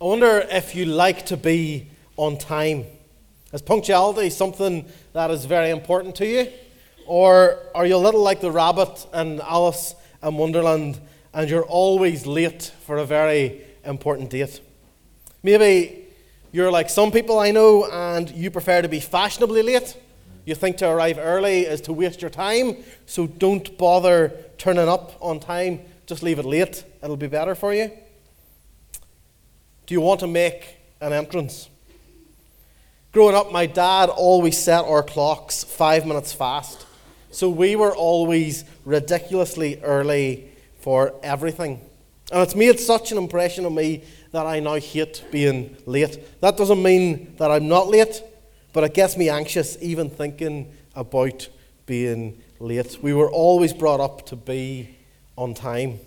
I wonder if you like to be on time. Is punctuality something that is very important to you? Or are you a little like the rabbit in Alice in Wonderland and you're always late for a very important date? Maybe you're like some people I know and you prefer to be fashionably late. You think to arrive early is to waste your time, so don't bother turning up on time. Just leave it late, it'll be better for you. Do you want to make an entrance? Growing up, my dad always set our clocks five minutes fast. So we were always ridiculously early for everything. And it's made such an impression on me that I now hate being late. That doesn't mean that I'm not late, but it gets me anxious even thinking about being late. We were always brought up to be on time.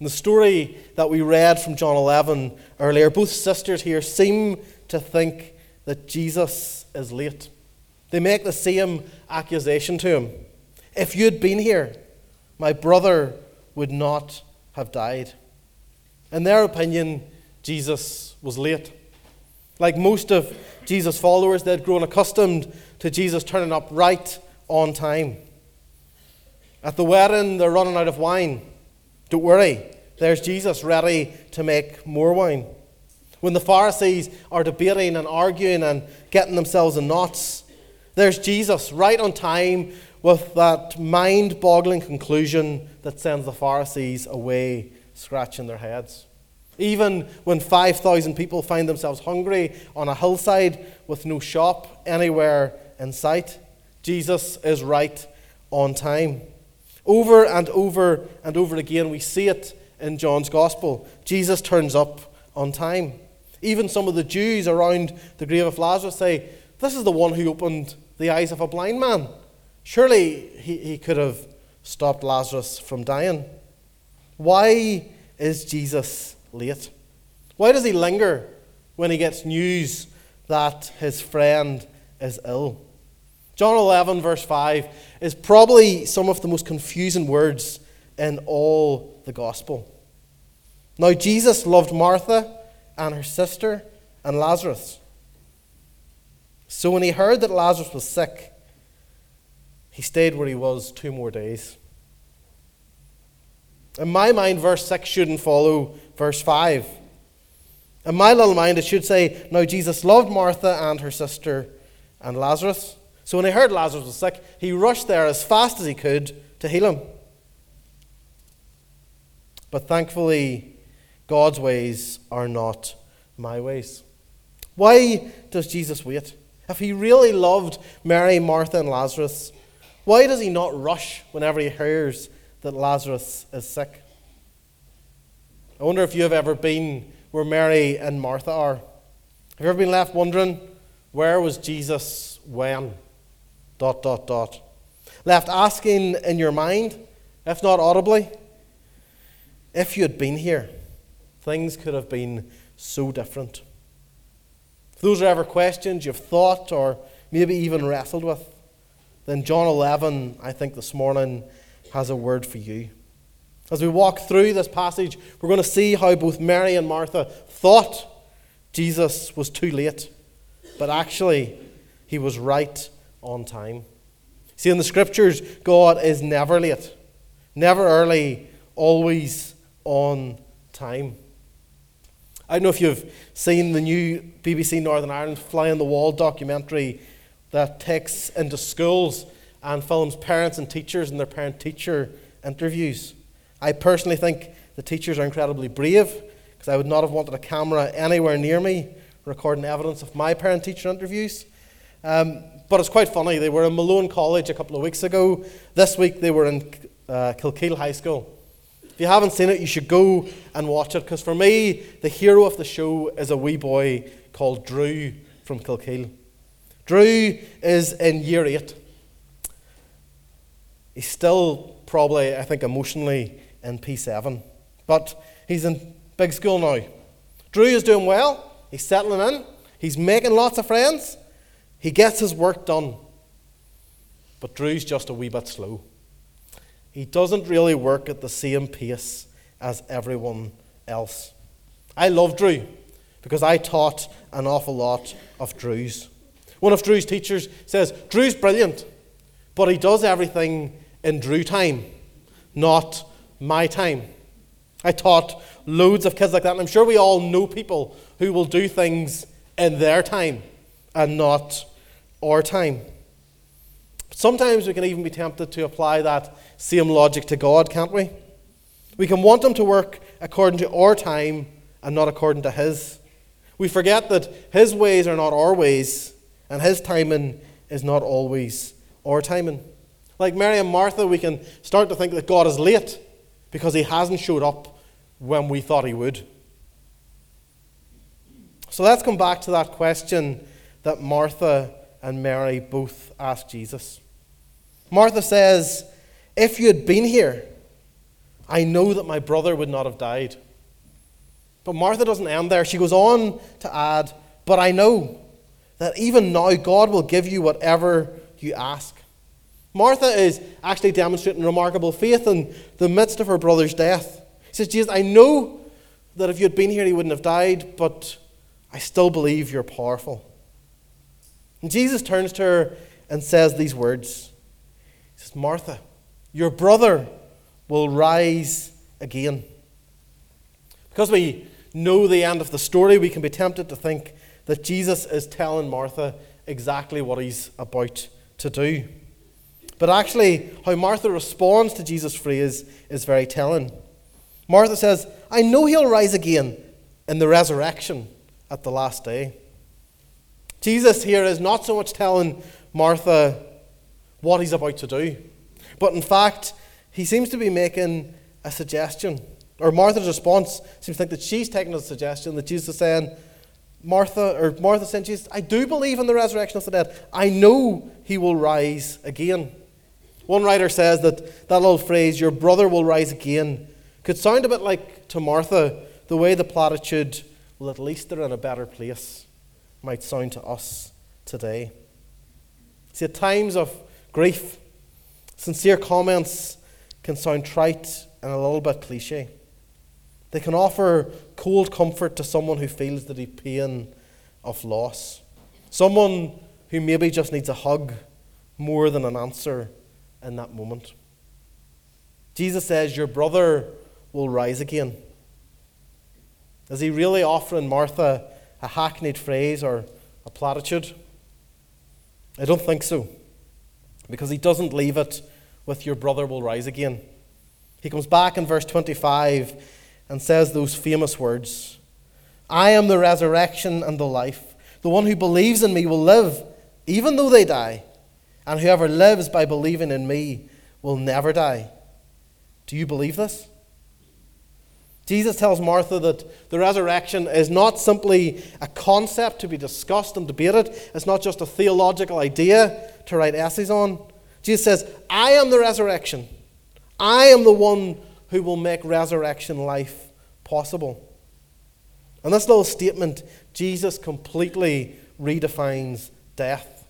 In the story that we read from John 11 earlier, both sisters here seem to think that Jesus is late. They make the same accusation to him. If you'd been here, my brother would not have died. In their opinion, Jesus was late. Like most of Jesus' followers, they'd grown accustomed to Jesus turning up right on time. At the wedding, they're running out of wine. Don't worry, there's Jesus ready to make more wine. When the Pharisees are debating and arguing and getting themselves in knots, there's Jesus right on time with that mind boggling conclusion that sends the Pharisees away scratching their heads. Even when 5,000 people find themselves hungry on a hillside with no shop anywhere in sight, Jesus is right on time. Over and over and over again, we see it in John's Gospel. Jesus turns up on time. Even some of the Jews around the grave of Lazarus say, This is the one who opened the eyes of a blind man. Surely he, he could have stopped Lazarus from dying. Why is Jesus late? Why does he linger when he gets news that his friend is ill? John 11, verse 5, is probably some of the most confusing words in all the gospel. Now, Jesus loved Martha and her sister and Lazarus. So, when he heard that Lazarus was sick, he stayed where he was two more days. In my mind, verse 6 shouldn't follow verse 5. In my little mind, it should say, Now Jesus loved Martha and her sister and Lazarus. So when he heard Lazarus was sick, he rushed there as fast as he could to heal him. But thankfully, God's ways are not my ways. Why does Jesus wait? If he really loved Mary, Martha, and Lazarus, why does he not rush whenever he hears that Lazarus is sick? I wonder if you have ever been where Mary and Martha are. Have you ever been left wondering, where was Jesus when? Dot, dot, dot. Left asking in your mind, if not audibly, if you had been here, things could have been so different. If those are ever questions you've thought or maybe even wrestled with, then John 11, I think this morning, has a word for you. As we walk through this passage, we're going to see how both Mary and Martha thought Jesus was too late, but actually, he was right on time. See, in the scriptures, God is never late, never early, always on time. I don't know if you've seen the new BBC Northern Ireland Fly on the Wall documentary that takes into schools and films parents and teachers and their parent teacher interviews. I personally think the teachers are incredibly brave because I would not have wanted a camera anywhere near me recording evidence of my parent teacher interviews. Um, but it's quite funny. They were in Malone College a couple of weeks ago. This week they were in uh, Kilkeel High School. If you haven't seen it, you should go and watch it because for me, the hero of the show is a wee boy called Drew from Kilkeel. Drew is in year eight. He's still probably, I think, emotionally in P7, but he's in big school now. Drew is doing well. He's settling in. He's making lots of friends. He gets his work done, but Drew's just a wee bit slow. He doesn't really work at the same pace as everyone else. I love Drew because I taught an awful lot of Drews. One of Drew's teachers says, Drew's brilliant, but he does everything in Drew time, not my time. I taught loads of kids like that, and I'm sure we all know people who will do things in their time and not our time. Sometimes we can even be tempted to apply that same logic to God, can't we? We can want Him to work according to our time and not according to His. We forget that His ways are not our ways, and His timing is not always our timing. Like Mary and Martha, we can start to think that God is late because He hasn't showed up when we thought He would. So let's come back to that question that Martha and Mary both asked Jesus. Martha says, If you had been here, I know that my brother would not have died. But Martha doesn't end there. She goes on to add, But I know that even now God will give you whatever you ask. Martha is actually demonstrating remarkable faith in the midst of her brother's death. She says, Jesus, I know that if you had been here, he wouldn't have died, but I still believe you're powerful. And Jesus turns to her and says these words He says, Martha, your brother will rise again. Because we know the end of the story, we can be tempted to think that Jesus is telling Martha exactly what he's about to do. But actually, how Martha responds to Jesus' phrase is very telling. Martha says, I know he'll rise again in the resurrection at the last day. Jesus here is not so much telling Martha what he's about to do, but in fact, he seems to be making a suggestion. Or Martha's response seems to think that she's taking a suggestion that Jesus is saying, Martha, or Martha saying, Jesus, I do believe in the resurrection of the dead. I know he will rise again. One writer says that that little phrase, your brother will rise again, could sound a bit like to Martha the way the platitude, well, at least they're in a better place might sound to us today. See, at times of grief, sincere comments can sound trite and a little bit cliche. They can offer cold comfort to someone who feels the pain of loss. Someone who maybe just needs a hug more than an answer in that moment. Jesus says, Your brother will rise again. Is he really offering Martha a hackneyed phrase or a platitude? I don't think so. Because he doesn't leave it with your brother will rise again. He comes back in verse 25 and says those famous words I am the resurrection and the life. The one who believes in me will live, even though they die. And whoever lives by believing in me will never die. Do you believe this? Jesus tells Martha that the resurrection is not simply a concept to be discussed and debated, it's not just a theological idea to write essays on. Jesus says, I am the resurrection. I am the one who will make resurrection life possible. And this little statement, Jesus completely redefines death.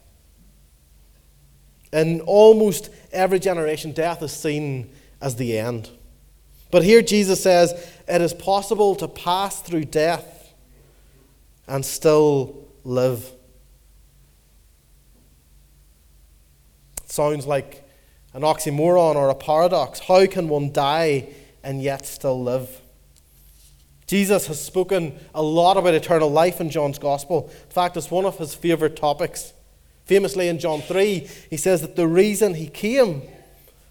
In almost every generation, death is seen as the end. But here Jesus says it is possible to pass through death and still live. It sounds like an oxymoron or a paradox. How can one die and yet still live? Jesus has spoken a lot about eternal life in John's Gospel. In fact, it's one of his favourite topics. Famously in John 3, he says that the reason he came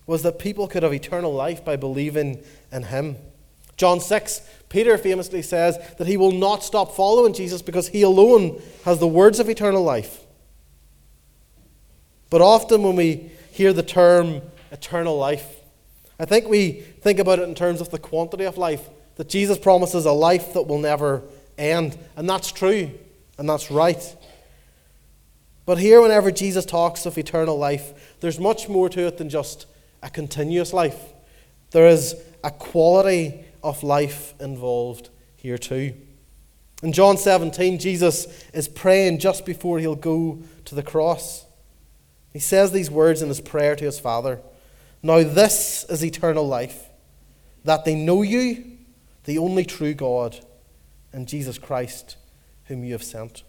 was that people could have eternal life by believing in him. John 6, Peter famously says that he will not stop following Jesus because he alone has the words of eternal life. But often when we hear the term eternal life, I think we think about it in terms of the quantity of life, that Jesus promises a life that will never end. And that's true, and that's right. But here, whenever Jesus talks of eternal life, there's much more to it than just a continuous life. There is a quality of life involved here too. In John 17, Jesus is praying just before he'll go to the cross. He says these words in his prayer to his Father Now, this is eternal life, that they know you, the only true God, and Jesus Christ, whom you have sent.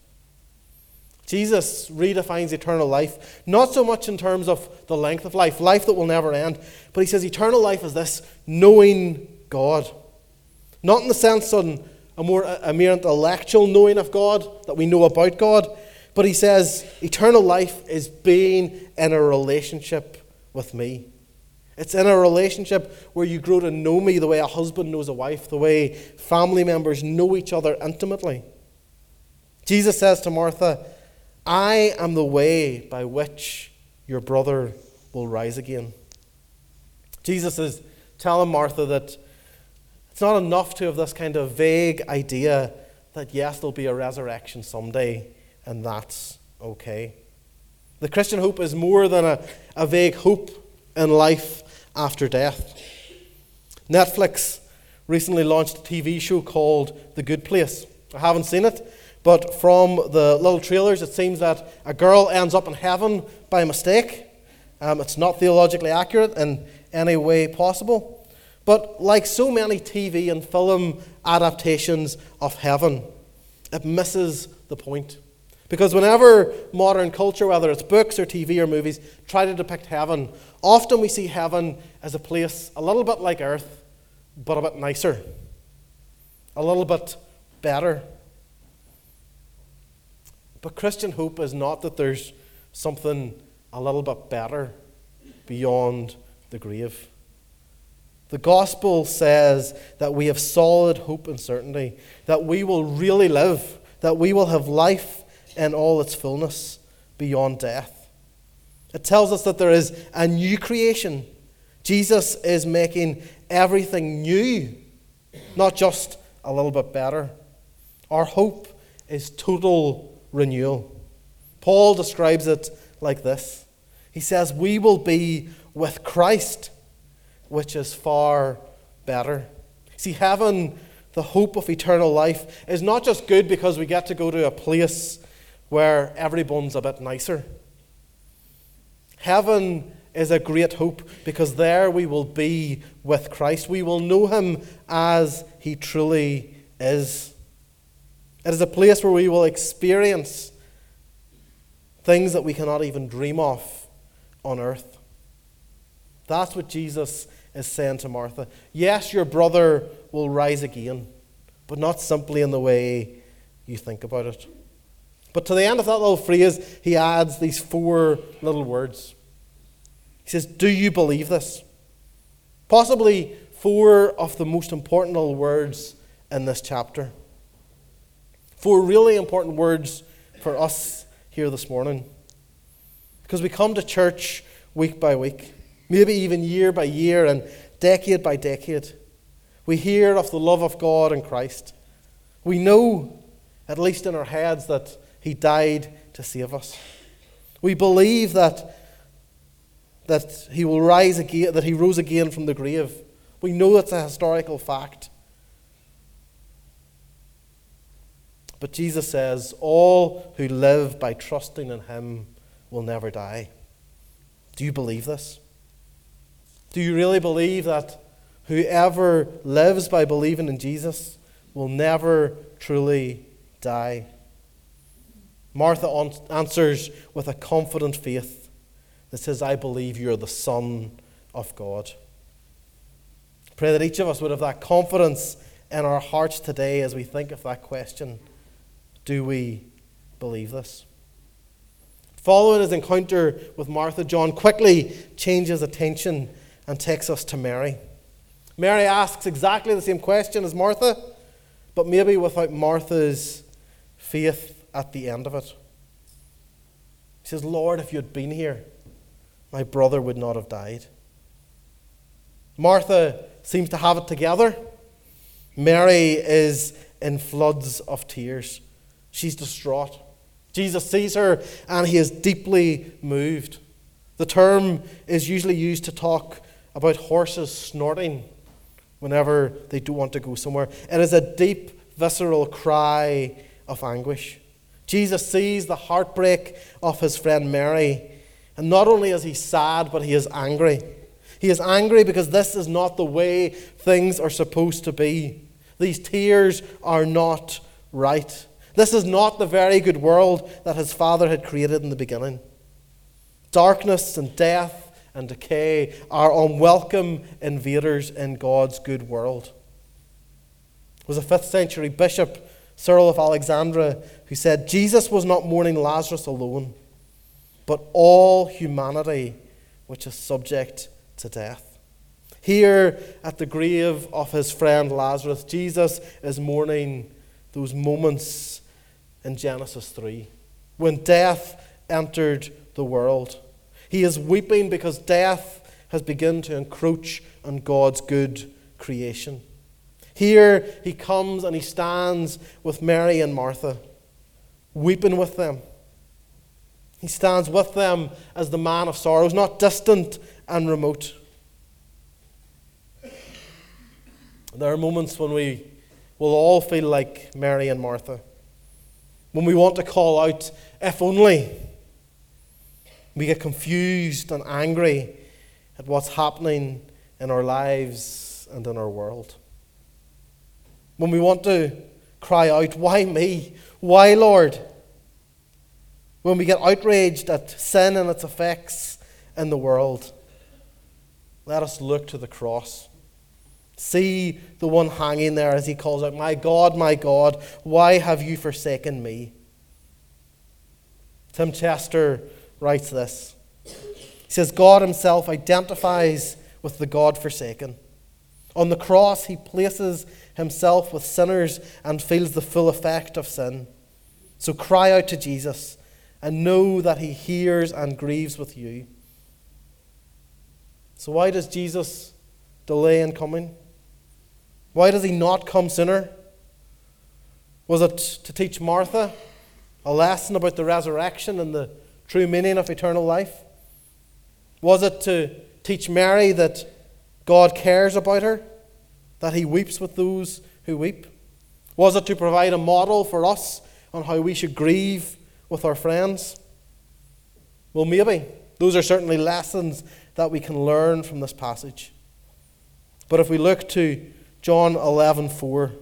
Jesus redefines eternal life, not so much in terms of the length of life, life that will never end, but he says eternal life is this knowing God. Not in the sense of a more a mere intellectual knowing of God, that we know about God, but he says eternal life is being in a relationship with me. It's in a relationship where you grow to know me the way a husband knows a wife, the way family members know each other intimately. Jesus says to Martha, I am the way by which your brother will rise again. Jesus is telling Martha that it's not enough to have this kind of vague idea that, yes, there'll be a resurrection someday, and that's okay. The Christian hope is more than a, a vague hope in life after death. Netflix recently launched a TV show called The Good Place. I haven't seen it, but from the little trailers, it seems that a girl ends up in heaven by mistake. Um, it's not theologically accurate in any way possible. But like so many TV and film adaptations of heaven, it misses the point. Because whenever modern culture, whether it's books or TV or movies, try to depict heaven, often we see heaven as a place a little bit like earth, but a bit nicer, a little bit better. But Christian hope is not that there's something a little bit better beyond the grave. The gospel says that we have solid hope and certainty, that we will really live, that we will have life in all its fullness beyond death. It tells us that there is a new creation. Jesus is making everything new, not just a little bit better. Our hope is total renewal. Paul describes it like this He says, We will be with Christ, which is far better. See, heaven, the hope of eternal life, is not just good because we get to go to a place where everyone's a bit nicer. Heaven is a great hope because there we will be with Christ. We will know him as he truly is. It is a place where we will experience things that we cannot even dream of on earth. That's what Jesus is saying to Martha. Yes, your brother will rise again, but not simply in the way you think about it. But to the end of that little phrase, he adds these four little words. He says, Do you believe this? Possibly four of the most important little words in this chapter. Four really important words for us here this morning. Because we come to church week by week, maybe even year by year and decade by decade. We hear of the love of God in Christ. We know, at least in our heads, that He died to save us. We believe that, that He will rise again, that He rose again from the grave. We know it's a historical fact. But Jesus says, All who live by trusting in him will never die. Do you believe this? Do you really believe that whoever lives by believing in Jesus will never truly die? Martha answers with a confident faith that says, I believe you're the Son of God. Pray that each of us would have that confidence in our hearts today as we think of that question. Do we believe this? Following his encounter with Martha, John quickly changes attention and takes us to Mary. Mary asks exactly the same question as Martha, but maybe without Martha's faith at the end of it. He says, Lord, if you had been here, my brother would not have died. Martha seems to have it together. Mary is in floods of tears. She's distraught. Jesus sees her and he is deeply moved. The term is usually used to talk about horses snorting whenever they do want to go somewhere. It is a deep, visceral cry of anguish. Jesus sees the heartbreak of his friend Mary, and not only is he sad, but he is angry. He is angry because this is not the way things are supposed to be. These tears are not right. This is not the very good world that his Father had created in the beginning. Darkness and death and decay are unwelcome invaders in God's good world. It was a 5th century bishop, Cyril of Alexandria, who said Jesus was not mourning Lazarus alone, but all humanity which is subject to death. Here at the grave of his friend Lazarus, Jesus is mourning those moments in Genesis 3 when death entered the world. He is weeping because death has begun to encroach on God's good creation. Here he comes and he stands with Mary and Martha, weeping with them. He stands with them as the man of sorrows, not distant and remote. There are moments when we will all feel like Mary and Martha, when we want to call out, if only. We get confused and angry at what's happening in our lives and in our world. When we want to cry out, Why me? Why, Lord? When we get outraged at sin and its effects in the world, let us look to the cross. See the one hanging there as he calls out, My God, my God, why have you forsaken me? Tim Chester writes this. He says, God himself identifies with the God forsaken. On the cross, he places himself with sinners and feels the full effect of sin. So cry out to Jesus and know that he hears and grieves with you. So, why does Jesus delay in coming? Why does he not come sooner? Was it to teach Martha a lesson about the resurrection and the true meaning of eternal life? Was it to teach Mary that God cares about her, that he weeps with those who weep? Was it to provide a model for us on how we should grieve with our friends? Well, maybe. Those are certainly lessons that we can learn from this passage. But if we look to John 11 4,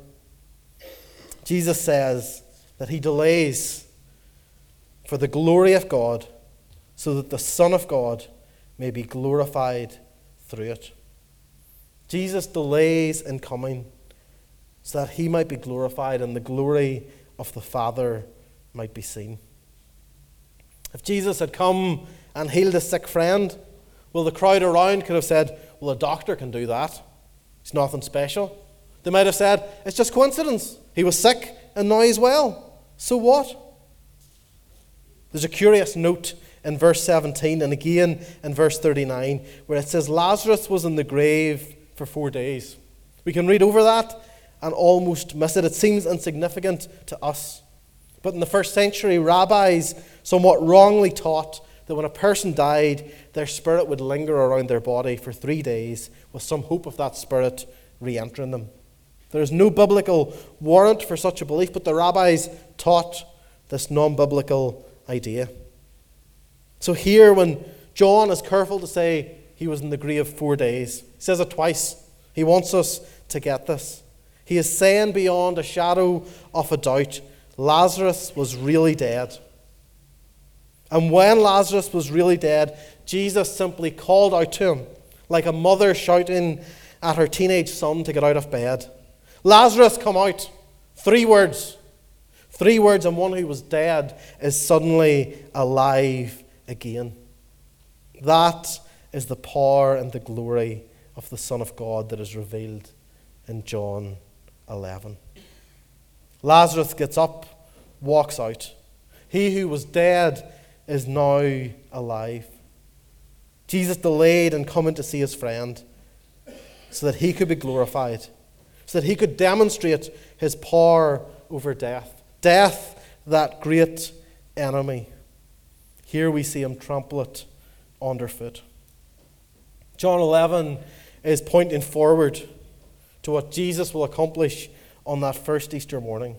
Jesus says that he delays for the glory of God, so that the Son of God may be glorified through it. Jesus delays in coming so that he might be glorified and the glory of the Father might be seen. If Jesus had come and healed a sick friend, well, the crowd around could have said, Well, a doctor can do that. It's nothing special. They might have said, It's just coincidence. He was sick and now he's well. So what? There's a curious note in verse 17 and again in verse 39 where it says Lazarus was in the grave for four days. We can read over that and almost miss it. It seems insignificant to us. But in the first century, rabbis somewhat wrongly taught that when a person died, their spirit would linger around their body for three days with some hope of that spirit re entering them. There is no biblical warrant for such a belief, but the rabbis taught this non biblical idea. So here, when John is careful to say he was in the grave four days, he says it twice. He wants us to get this. He is saying beyond a shadow of a doubt, Lazarus was really dead. And when Lazarus was really dead, Jesus simply called out to him, like a mother shouting at her teenage son to get out of bed Lazarus, come out. Three words. Three words, and one who was dead is suddenly alive again. That is the power and the glory of the Son of God that is revealed in John 11. Lazarus gets up, walks out. He who was dead is now alive. Jesus delayed in coming to see his friend so that he could be glorified, so that he could demonstrate his power over death. Death, that great enemy. Here we see him trample it underfoot. John 11 is pointing forward to what Jesus will accomplish on that first Easter morning.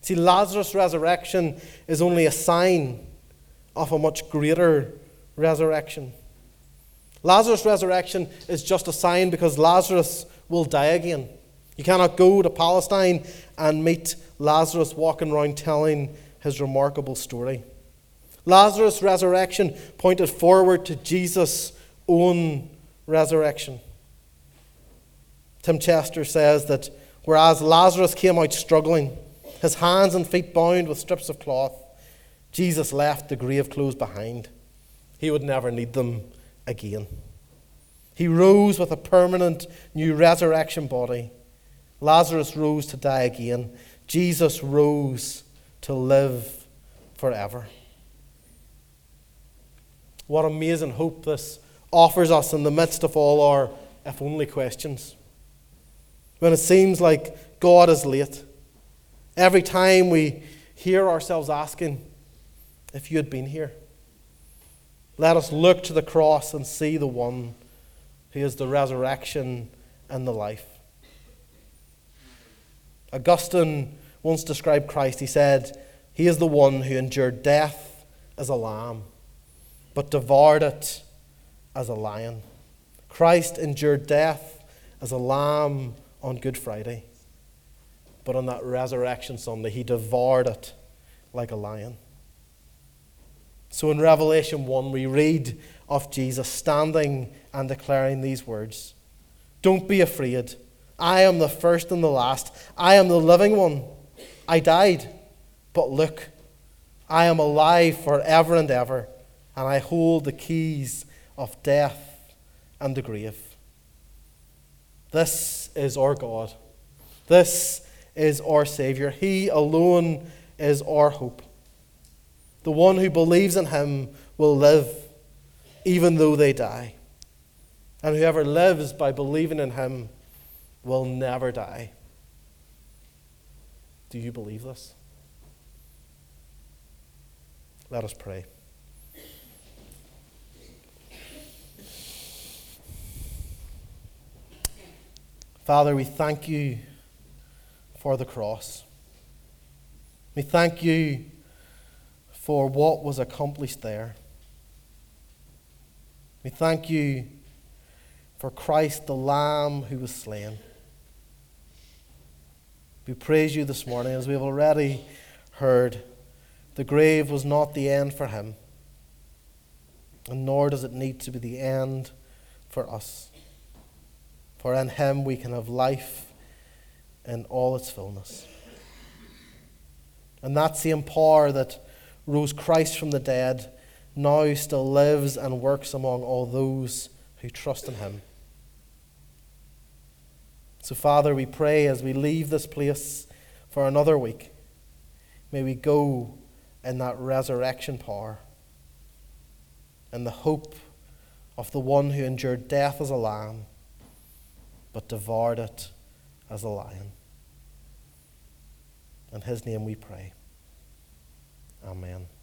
See, Lazarus' resurrection is only a sign of a much greater resurrection. Lazarus' resurrection is just a sign because Lazarus will die again. You cannot go to Palestine and meet Lazarus walking around telling his remarkable story. Lazarus' resurrection pointed forward to Jesus' own resurrection. Tim Chester says that whereas Lazarus came out struggling, his hands and feet bound with strips of cloth, Jesus left the grave clothes behind. He would never need them again. He rose with a permanent new resurrection body. Lazarus rose to die again. Jesus rose to live forever. What amazing hope this offers us in the midst of all our if only questions. When it seems like God is late, every time we hear ourselves asking, if you had been here, let us look to the cross and see the one who is the resurrection and the life. Augustine once described Christ. He said, He is the one who endured death as a lamb, but devoured it as a lion. Christ endured death as a lamb on Good Friday, but on that resurrection Sunday, he devoured it like a lion. So in Revelation 1, we read of Jesus standing and declaring these words Don't be afraid. I am the first and the last. I am the living one. I died, but look, I am alive forever and ever, and I hold the keys of death and the grave. This is our God. This is our Savior. He alone is our hope. The one who believes in Him will live even though they die. And whoever lives by believing in Him will never die. Do you believe this? Let us pray. Father, we thank you for the cross. We thank you for what was accomplished there. We thank you for Christ, the Lamb who was slain. We praise you this morning as we have already heard. The grave was not the end for him, and nor does it need to be the end for us. For in him we can have life in all its fullness. And that same power that rose Christ from the dead now still lives and works among all those who trust in him. So, Father, we pray as we leave this place for another week, may we go in that resurrection power and the hope of the one who endured death as a lamb but devoured it as a lion. In his name we pray. Amen.